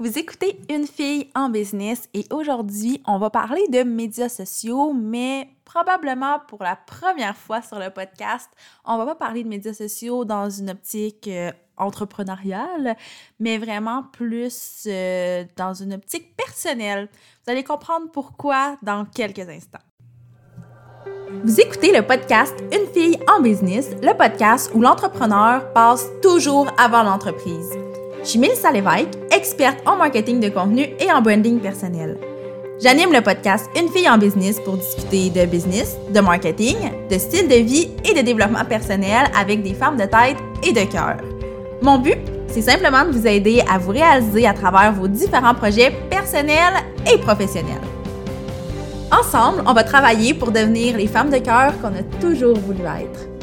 Vous écoutez Une fille en business et aujourd'hui, on va parler de médias sociaux, mais probablement pour la première fois sur le podcast, on va pas parler de médias sociaux dans une optique euh, entrepreneuriale, mais vraiment plus euh, dans une optique personnelle. Vous allez comprendre pourquoi dans quelques instants. Vous écoutez le podcast Une fille en business, le podcast où l'entrepreneur passe toujours avant l'entreprise. Je suis Mélissa Lévesque, experte en marketing de contenu et en branding personnel. J'anime le podcast Une fille en business pour discuter de business, de marketing, de style de vie et de développement personnel avec des femmes de tête et de cœur. Mon but, c'est simplement de vous aider à vous réaliser à travers vos différents projets personnels et professionnels. Ensemble, on va travailler pour devenir les femmes de cœur qu'on a toujours voulu être.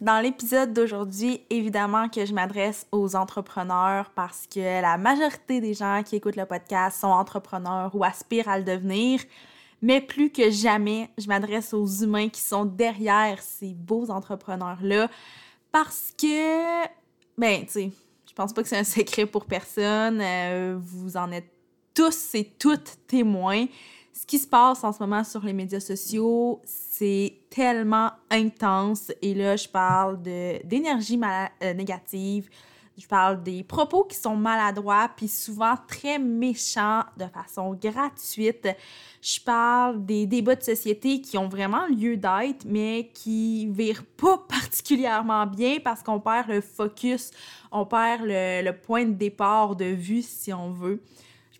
Dans l'épisode d'aujourd'hui, évidemment que je m'adresse aux entrepreneurs parce que la majorité des gens qui écoutent le podcast sont entrepreneurs ou aspirent à le devenir. Mais plus que jamais, je m'adresse aux humains qui sont derrière ces beaux entrepreneurs-là parce que, ben, tu sais, je pense pas que c'est un secret pour personne. Euh, vous en êtes tous et toutes témoins ce qui se passe en ce moment sur les médias sociaux, c'est tellement intense. Et là, je parle d'énergie euh, négative. Je parle des propos qui sont maladroits, puis souvent très méchants de façon gratuite. Je parle des débats de société qui ont vraiment lieu d'être, mais qui virent pas particulièrement bien parce qu'on perd le focus, on perd le, le point de départ de vue, si on veut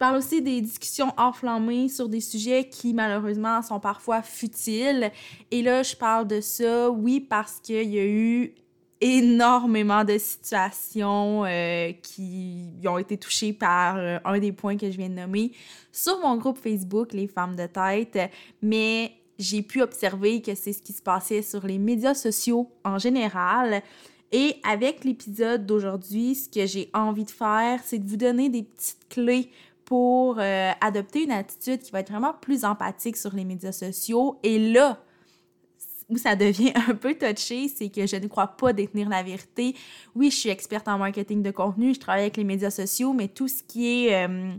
parle aussi des discussions enflammées sur des sujets qui malheureusement sont parfois futiles. Et là, je parle de ça, oui, parce qu'il y a eu énormément de situations euh, qui ont été touchées par euh, un des points que je viens de nommer sur mon groupe Facebook, Les femmes de tête. Mais j'ai pu observer que c'est ce qui se passait sur les médias sociaux en général. Et avec l'épisode d'aujourd'hui, ce que j'ai envie de faire, c'est de vous donner des petites clés pour euh, adopter une attitude qui va être vraiment plus empathique sur les médias sociaux. Et là, où ça devient un peu touché, c'est que je ne crois pas détenir la vérité. Oui, je suis experte en marketing de contenu, je travaille avec les médias sociaux, mais tout ce qui est, euh,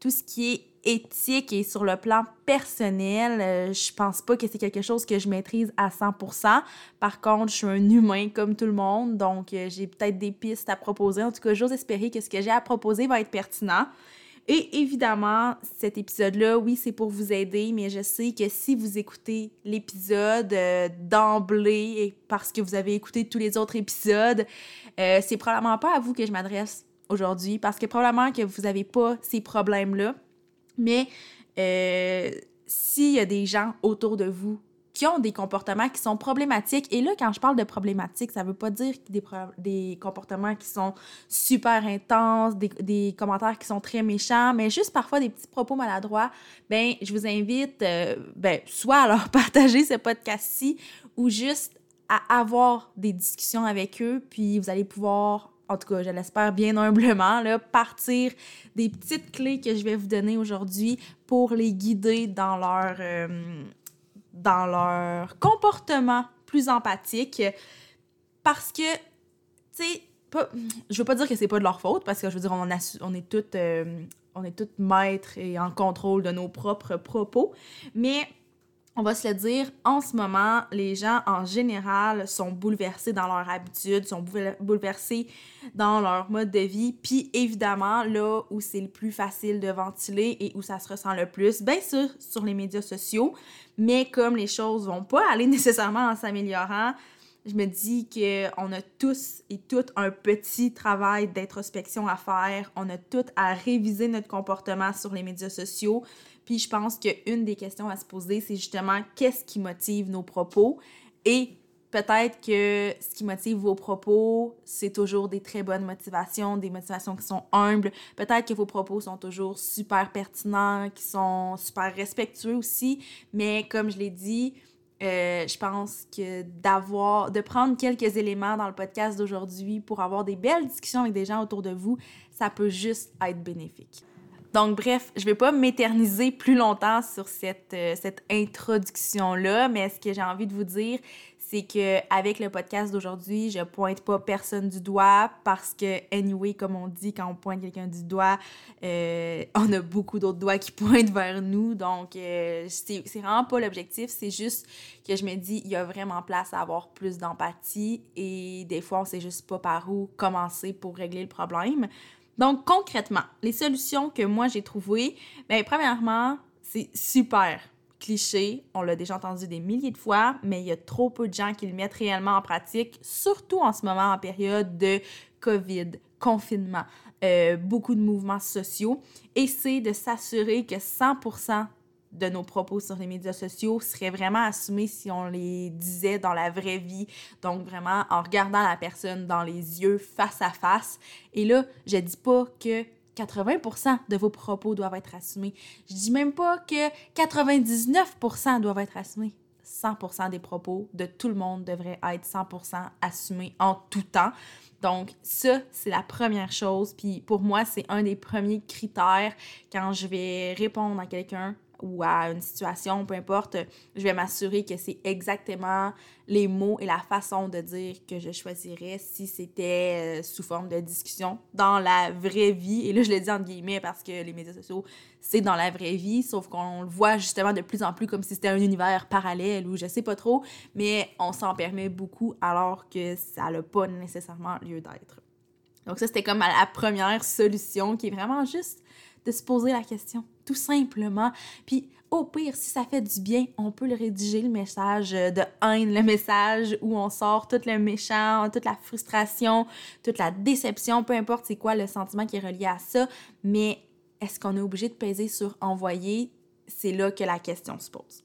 tout ce qui est éthique et sur le plan personnel, euh, je pense pas que c'est quelque chose que je maîtrise à 100%. Par contre, je suis un humain comme tout le monde, donc j'ai peut-être des pistes à proposer. En tout cas, j'ose espérer que ce que j'ai à proposer va être pertinent. Et évidemment, cet épisode-là, oui, c'est pour vous aider, mais je sais que si vous écoutez l'épisode euh, d'emblée et parce que vous avez écouté tous les autres épisodes, euh, c'est probablement pas à vous que je m'adresse aujourd'hui parce que probablement que vous n'avez pas ces problèmes-là. Mais euh, s'il y a des gens autour de vous qui ont des comportements qui sont problématiques. Et là, quand je parle de problématiques, ça veut pas dire des, des comportements qui sont super intenses, des, des, commentaires qui sont très méchants, mais juste parfois des petits propos maladroits. Ben, je vous invite, euh, ben, soit à leur partager ce podcast-ci ou juste à avoir des discussions avec eux, puis vous allez pouvoir en tout cas, je l'espère bien humblement, là, partir des petites clés que je vais vous donner aujourd'hui pour les guider dans leur, euh, dans leur comportement plus empathique parce que, tu sais, je veux pas dire que c'est pas de leur faute parce que je veux dire, on, est toutes euh, on est toutes maîtres et en contrôle de nos propres propos, mais on va se le dire, en ce moment, les gens en général sont bouleversés dans leurs habitudes, sont bouleversés dans leur mode de vie. Puis évidemment, là où c'est le plus facile de ventiler et où ça se ressent le plus, bien sûr, sur les médias sociaux. Mais comme les choses vont pas aller nécessairement en s'améliorant, je me dis qu'on a tous et toutes un petit travail d'introspection à faire. On a tout à réviser notre comportement sur les médias sociaux. Puis je pense qu'une des questions à se poser, c'est justement qu'est-ce qui motive nos propos? Et peut-être que ce qui motive vos propos, c'est toujours des très bonnes motivations, des motivations qui sont humbles. Peut-être que vos propos sont toujours super pertinents, qui sont super respectueux aussi, mais comme je l'ai dit, euh, je pense que d'avoir, de prendre quelques éléments dans le podcast d'aujourd'hui pour avoir des belles discussions avec des gens autour de vous, ça peut juste être bénéfique. Donc, bref, je vais pas m'éterniser plus longtemps sur cette, euh, cette introduction-là, mais ce que j'ai envie de vous dire, c'est que avec le podcast d'aujourd'hui, je pointe pas personne du doigt parce que anyway, comme on dit quand on pointe quelqu'un du doigt, euh, on a beaucoup d'autres doigts qui pointent vers nous. Donc euh, c'est vraiment pas l'objectif, c'est juste que je me dis il y a vraiment place à avoir plus d'empathie et des fois on sait juste pas par où commencer pour régler le problème. Donc concrètement, les solutions que moi j'ai trouvées, ben premièrement, c'est super on l'a déjà entendu des milliers de fois, mais il y a trop peu de gens qui le mettent réellement en pratique, surtout en ce moment en période de COVID, confinement, euh, beaucoup de mouvements sociaux. Et de s'assurer que 100% de nos propos sur les médias sociaux seraient vraiment assumés si on les disait dans la vraie vie. Donc vraiment en regardant la personne dans les yeux face à face. Et là, je dis pas que 80% de vos propos doivent être assumés. Je dis même pas que 99% doivent être assumés. 100% des propos de tout le monde devraient être 100% assumés en tout temps. Donc ça, c'est la première chose. Puis pour moi, c'est un des premiers critères quand je vais répondre à quelqu'un ou à une situation, peu importe, je vais m'assurer que c'est exactement les mots et la façon de dire que je choisirais si c'était euh, sous forme de discussion dans la vraie vie. Et là, je le dis entre guillemets parce que les médias sociaux, c'est dans la vraie vie, sauf qu'on le voit justement de plus en plus comme si c'était un univers parallèle ou je sais pas trop, mais on s'en permet beaucoup alors que ça n'a pas nécessairement lieu d'être. Donc ça, c'était comme la première solution qui est vraiment juste de se poser la question, tout simplement. Puis au pire, si ça fait du bien, on peut le rédiger, le message de haine, le message où on sort tout le méchant, toute la frustration, toute la déception, peu importe c'est quoi le sentiment qui est relié à ça. Mais est-ce qu'on est obligé de peser sur envoyer? C'est là que la question se pose.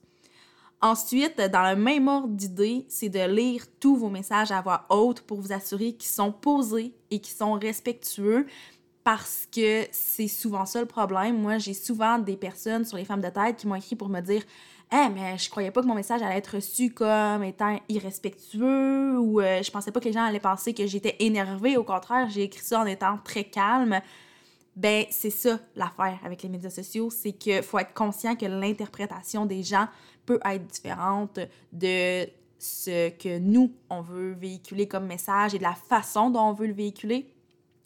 Ensuite, dans le même ordre d'idée, c'est de lire tous vos messages à voix haute pour vous assurer qu'ils sont posés et qu'ils sont respectueux parce que c'est souvent ça le problème. Moi, j'ai souvent des personnes sur les femmes de tête qui m'ont écrit pour me dire Eh, mais je croyais pas que mon message allait être reçu comme étant irrespectueux ou euh, je pensais pas que les gens allaient penser que j'étais énervée. Au contraire, j'ai écrit ça en étant très calme. Ben, c'est ça l'affaire avec les médias sociaux, c'est qu'il faut être conscient que l'interprétation des gens peut être différente de ce que nous, on veut véhiculer comme message et de la façon dont on veut le véhiculer.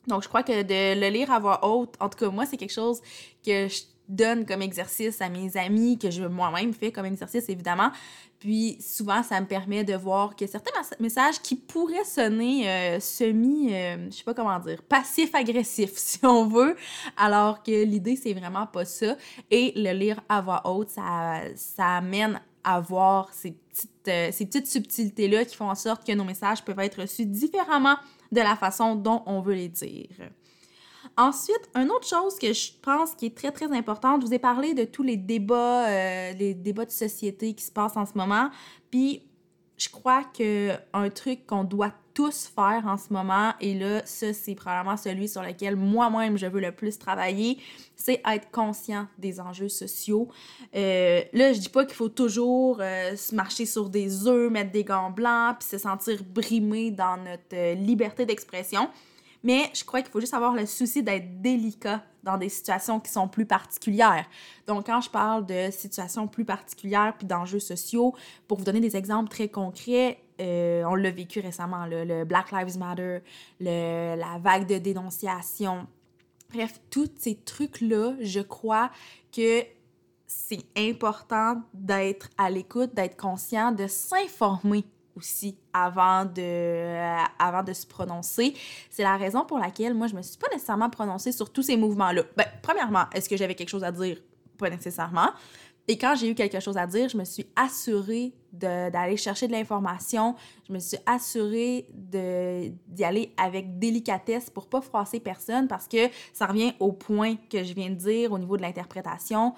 Donc, je crois que de le lire à voix haute, en tout cas, moi, c'est quelque chose que je donne comme exercice à mes amis, que je moi-même fais comme exercice, évidemment. Puis, souvent, ça me permet de voir que certains messages qui pourraient sonner euh, semi, euh, je sais pas comment dire, passif-agressif, si on veut, alors que l'idée, c'est vraiment pas ça. Et le lire à voix haute, ça, ça amène à voir ces petites, euh, ces petites subtilités-là qui font en sorte que nos messages peuvent être reçus différemment de la façon dont on veut les dire. Ensuite, une autre chose que je pense qui est très, très importante, je vous ai parlé de tous les débats, euh, les débats de société qui se passent en ce moment. Puis, je crois qu'un truc qu'on doit tous faire en ce moment, et là, ça, c'est probablement celui sur lequel moi-même je veux le plus travailler, c'est être conscient des enjeux sociaux. Euh, là, je dis pas qu'il faut toujours euh, se marcher sur des œufs, mettre des gants blancs, puis se sentir brimé dans notre euh, liberté d'expression. Mais je crois qu'il faut juste avoir le souci d'être délicat dans des situations qui sont plus particulières. Donc, quand je parle de situations plus particulières puis d'enjeux sociaux, pour vous donner des exemples très concrets, euh, on l'a vécu récemment, le Black Lives Matter, la vague de dénonciation. Bref, tous ces trucs-là, je crois que c'est important d'être à l'écoute, d'être conscient, de s'informer aussi avant de, euh, avant de se prononcer. C'est la raison pour laquelle moi, je me suis pas nécessairement prononcée sur tous ces mouvements-là. Ben, premièrement, est-ce que j'avais quelque chose à dire? Pas nécessairement. Et quand j'ai eu quelque chose à dire, je me suis assurée d'aller chercher de l'information. Je me suis assurée d'y aller avec délicatesse pour pas froisser personne parce que ça revient au point que je viens de dire au niveau de l'interprétation.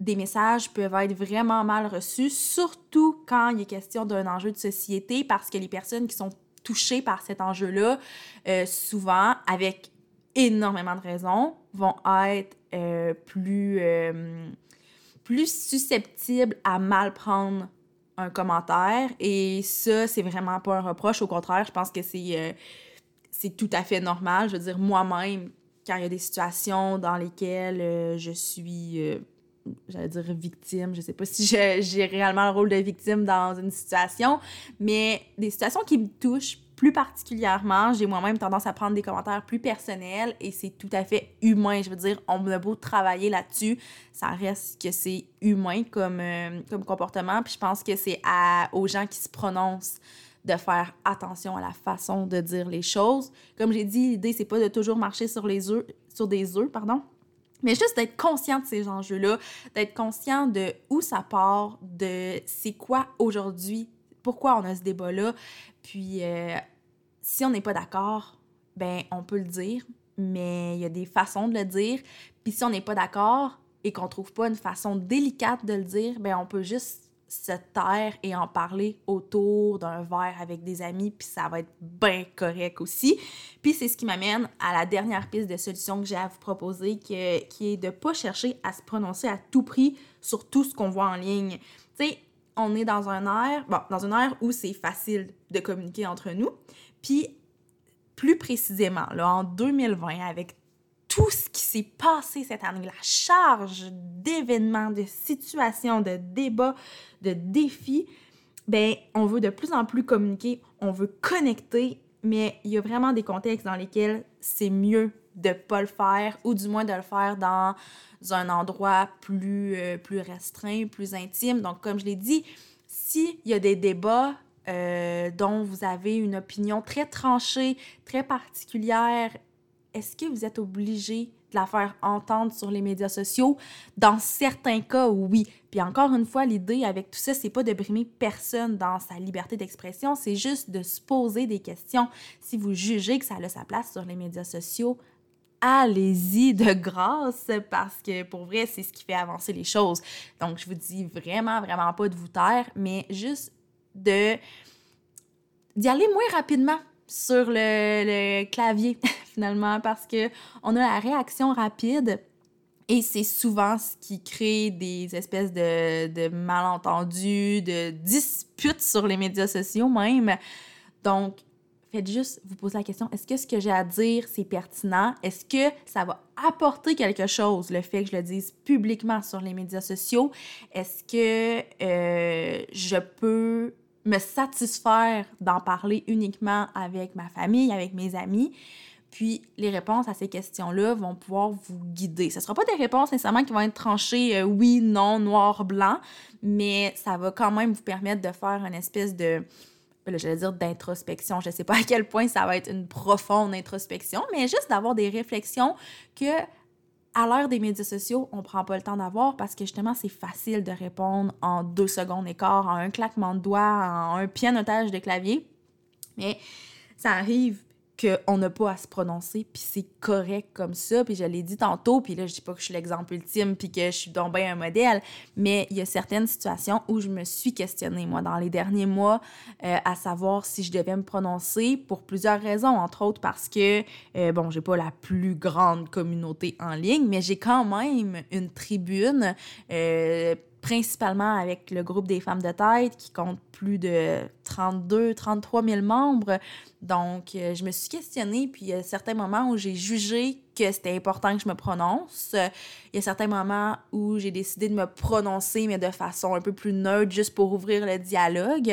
Des messages peuvent être vraiment mal reçus, surtout quand il est question d'un enjeu de société parce que les personnes qui sont touchées par cet enjeu-là, euh, souvent, avec énormément de raisons, vont être euh, plus... Euh, plus susceptible à mal prendre un commentaire. Et ça, c'est vraiment pas un reproche. Au contraire, je pense que c'est, euh, tout à fait normal. Je veux dire, moi-même, quand il y a des situations dans lesquelles euh, je suis euh, j'allais dire victime, je sais pas si j'ai réellement le rôle de victime dans une situation, mais des situations qui me touchent plus particulièrement, j'ai moi-même tendance à prendre des commentaires plus personnels et c'est tout à fait humain. Je veux dire, on a beau travailler là-dessus, ça reste que c'est humain comme, euh, comme comportement. Puis je pense que c'est aux gens qui se prononcent de faire attention à la façon de dire les choses. Comme j'ai dit, l'idée, c'est pas de toujours marcher sur, les œufs, sur des œufs, pardon, mais juste d'être conscient de ces enjeux-là, d'être conscient de où ça part, de c'est quoi aujourd'hui, pourquoi on a ce débat-là. Puis euh, si on n'est pas d'accord, ben on peut le dire, mais il y a des façons de le dire. Puis si on n'est pas d'accord et qu'on trouve pas une façon délicate de le dire, ben on peut juste se taire et en parler autour d'un verre avec des amis, puis ça va être bien correct aussi. Puis c'est ce qui m'amène à la dernière piste de solution que j'ai à vous proposer, qui est de ne pas chercher à se prononcer à tout prix sur tout ce qu'on voit en ligne. Tu sais, on est dans bon, dans une ère où c'est facile de communiquer entre nous, puis plus précisément, là, en 2020, avec tout ce qui s'est passé cette année, la charge d'événements, de situations, de débats, de défis, ben on veut de plus en plus communiquer, on veut connecter, mais il y a vraiment des contextes dans lesquels c'est mieux de pas le faire ou du moins de le faire dans un endroit plus, euh, plus restreint, plus intime. Donc comme je l'ai dit, s'il y a des débats euh, dont vous avez une opinion très tranchée, très particulière est-ce que vous êtes obligé de la faire entendre sur les médias sociaux? Dans certains cas, oui. Puis encore une fois, l'idée avec tout ça, c'est pas de brimer personne dans sa liberté d'expression, c'est juste de se poser des questions. Si vous jugez que ça a sa place sur les médias sociaux, allez-y de grâce parce que pour vrai, c'est ce qui fait avancer les choses. Donc, je vous dis vraiment, vraiment pas de vous taire, mais juste de d'y aller moins rapidement sur le, clavier finalement parce que on a la réaction rapide et c'est souvent ce qui crée des espèces de, de malentendus, de disputes sur les médias sociaux même. Donc, faites juste vous poser la question, est-ce que ce que j'ai à dire, c'est pertinent? Est-ce que ça va apporter quelque chose, le fait que je le dise publiquement sur les médias sociaux? Est-ce que euh, je peux me satisfaire d'en parler uniquement avec ma famille, avec mes amis? Puis les réponses à ces questions-là vont pouvoir vous guider. Ce ne sera pas des réponses nécessairement qui vont être tranchées euh, oui, non, noir, blanc, mais ça va quand même vous permettre de faire une espèce de, j'allais dire d'introspection. Je ne sais pas à quel point ça va être une profonde introspection, mais juste d'avoir des réflexions que à l'heure des médias sociaux, on prend pas le temps d'avoir parce que justement, c'est facile de répondre en deux secondes et quart, en un claquement de doigts, en un pianotage de clavier. Mais ça arrive qu'on n'a pas à se prononcer, puis c'est correct comme ça. Puis je l'ai dit tantôt, puis là, je dis pas que je suis l'exemple ultime, puis que je suis donc bien un modèle, mais il y a certaines situations où je me suis questionnée, moi, dans les derniers mois, euh, à savoir si je devais me prononcer pour plusieurs raisons, entre autres parce que, euh, bon, j'ai pas la plus grande communauté en ligne, mais j'ai quand même une tribune. Euh, principalement avec le groupe des femmes de tête qui compte plus de 32, 33 000 membres. Donc, euh, je me suis questionnée, puis il y a certains moments où j'ai jugé que c'était important que je me prononce. Il y a certains moments où j'ai décidé de me prononcer, mais de façon un peu plus neutre, juste pour ouvrir le dialogue.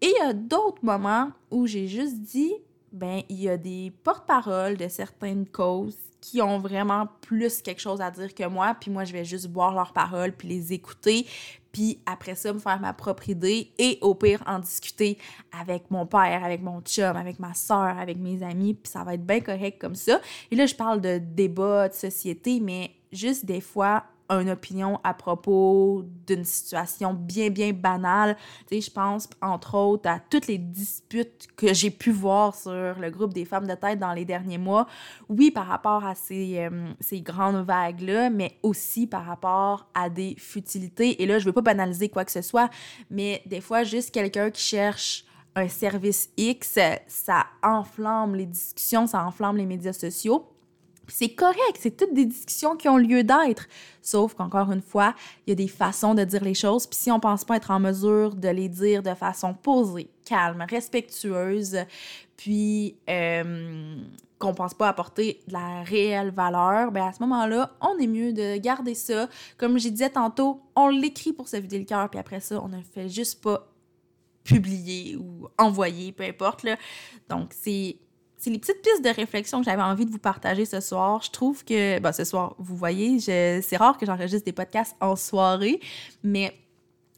Et il y a d'autres moments où j'ai juste dit, ben, il y a des porte-paroles de certaines causes qui ont vraiment plus quelque chose à dire que moi, puis moi, je vais juste boire leurs paroles, puis les écouter, puis après ça, me faire ma propre idée et au pire, en discuter avec mon père, avec mon chum, avec ma soeur, avec mes amis, puis ça va être bien correct comme ça. Et là, je parle de débat, de société, mais juste des fois, une opinion à propos d'une situation bien, bien banale. Tu sais, je pense, entre autres, à toutes les disputes que j'ai pu voir sur le groupe des femmes de tête dans les derniers mois. Oui, par rapport à ces, euh, grandes vagues-là, mais aussi par rapport à des futilités. Et là, je veux pas banaliser quoi que ce soit, mais des fois, juste quelqu'un qui cherche un service X, ça enflamme les discussions, ça enflamme les médias sociaux. C'est correct, c'est toutes des discussions qui ont lieu d'être. Sauf qu'encore une fois, il y a des façons de dire les choses. Puis si on pense pas être en mesure de les dire de façon posée, calme, respectueuse, puis euh, qu'on pense pas apporter de la réelle valeur, ben à ce moment-là, on est mieux de garder ça. Comme je disais tantôt, on l'écrit pour se vider le cœur, puis après ça, on ne fait juste pas publier ou envoyer, peu importe. Là. Donc, c'est c'est les petites pistes de réflexion que j'avais envie de vous partager ce soir. Je trouve que, ben, ce soir, vous voyez, c'est rare que j'enregistre des podcasts en soirée, mais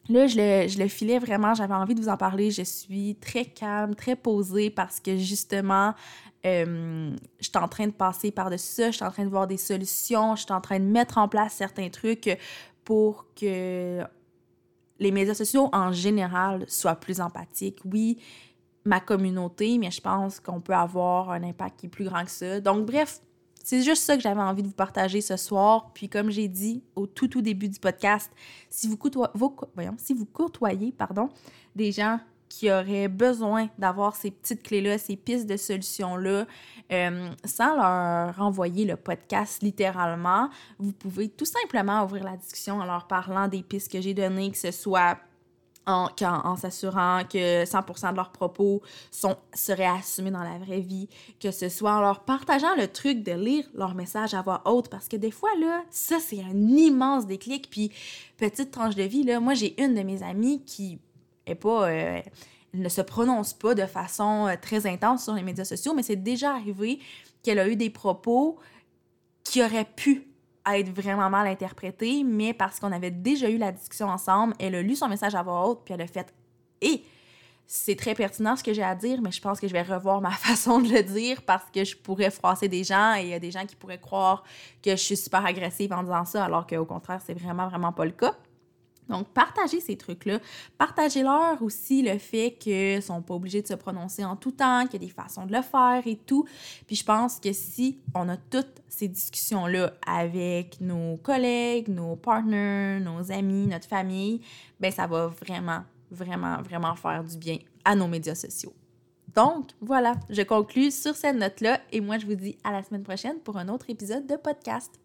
là, je le, filais vraiment, j'avais envie de vous en parler. Je suis très calme, très posée parce que justement, euh, je suis en train de passer par-dessus ça, je suis en train de voir des solutions, je suis en train de mettre en place certains trucs pour que les médias sociaux en général soient plus empathiques. Oui, ma communauté, mais je pense qu'on peut avoir un impact qui est plus grand que ça. Donc, bref, c'est juste ça que j'avais envie de vous partager ce soir. Puis, comme j'ai dit au tout, tout début du podcast, si vous, voyons, si vous côtoyez pardon, des gens qui auraient besoin d'avoir ces petites clés-là, ces pistes de solutions-là, euh, sans leur renvoyer le podcast littéralement, vous pouvez tout simplement ouvrir la discussion en leur parlant des pistes que j'ai données, que ce soit en, s'assurant que 100% de leurs propos sont, seraient assumés dans la vraie vie, que ce soit en leur partageant le truc de lire leur message à voix haute, parce que des fois, là, ça, c'est un immense déclic. Puis, petite tranche de vie, là, moi, j'ai une de mes amies qui est pas... Euh, ne se prononce pas de façon euh, très intense sur les médias sociaux, mais c'est déjà arrivé qu'elle a eu des propos qui auraient pu être vraiment mal interprété, mais parce qu'on avait déjà eu la discussion ensemble, elle a lu son message à voix haute, puis elle a fait Et c'est très pertinent ce que j'ai à dire, mais je pense que je vais revoir ma façon de le dire parce que je pourrais froisser des gens et il y a des gens qui pourraient croire que je suis super agressive en disant ça, alors qu'au contraire, c'est vraiment, vraiment pas le cas. Donc, partagez ces trucs-là. Partagez-leur aussi le fait qu'ils sont pas obligés de se prononcer en tout temps, qu'il y a des façons de le faire et tout. Puis je pense que si on a toutes ces discussions-là avec nos collègues, nos partners, nos amis, notre famille, ben ça va vraiment, vraiment, vraiment faire du bien à nos médias sociaux. Donc, voilà, je conclus sur cette note-là et moi, je vous dis à la semaine prochaine pour un autre épisode de podcast.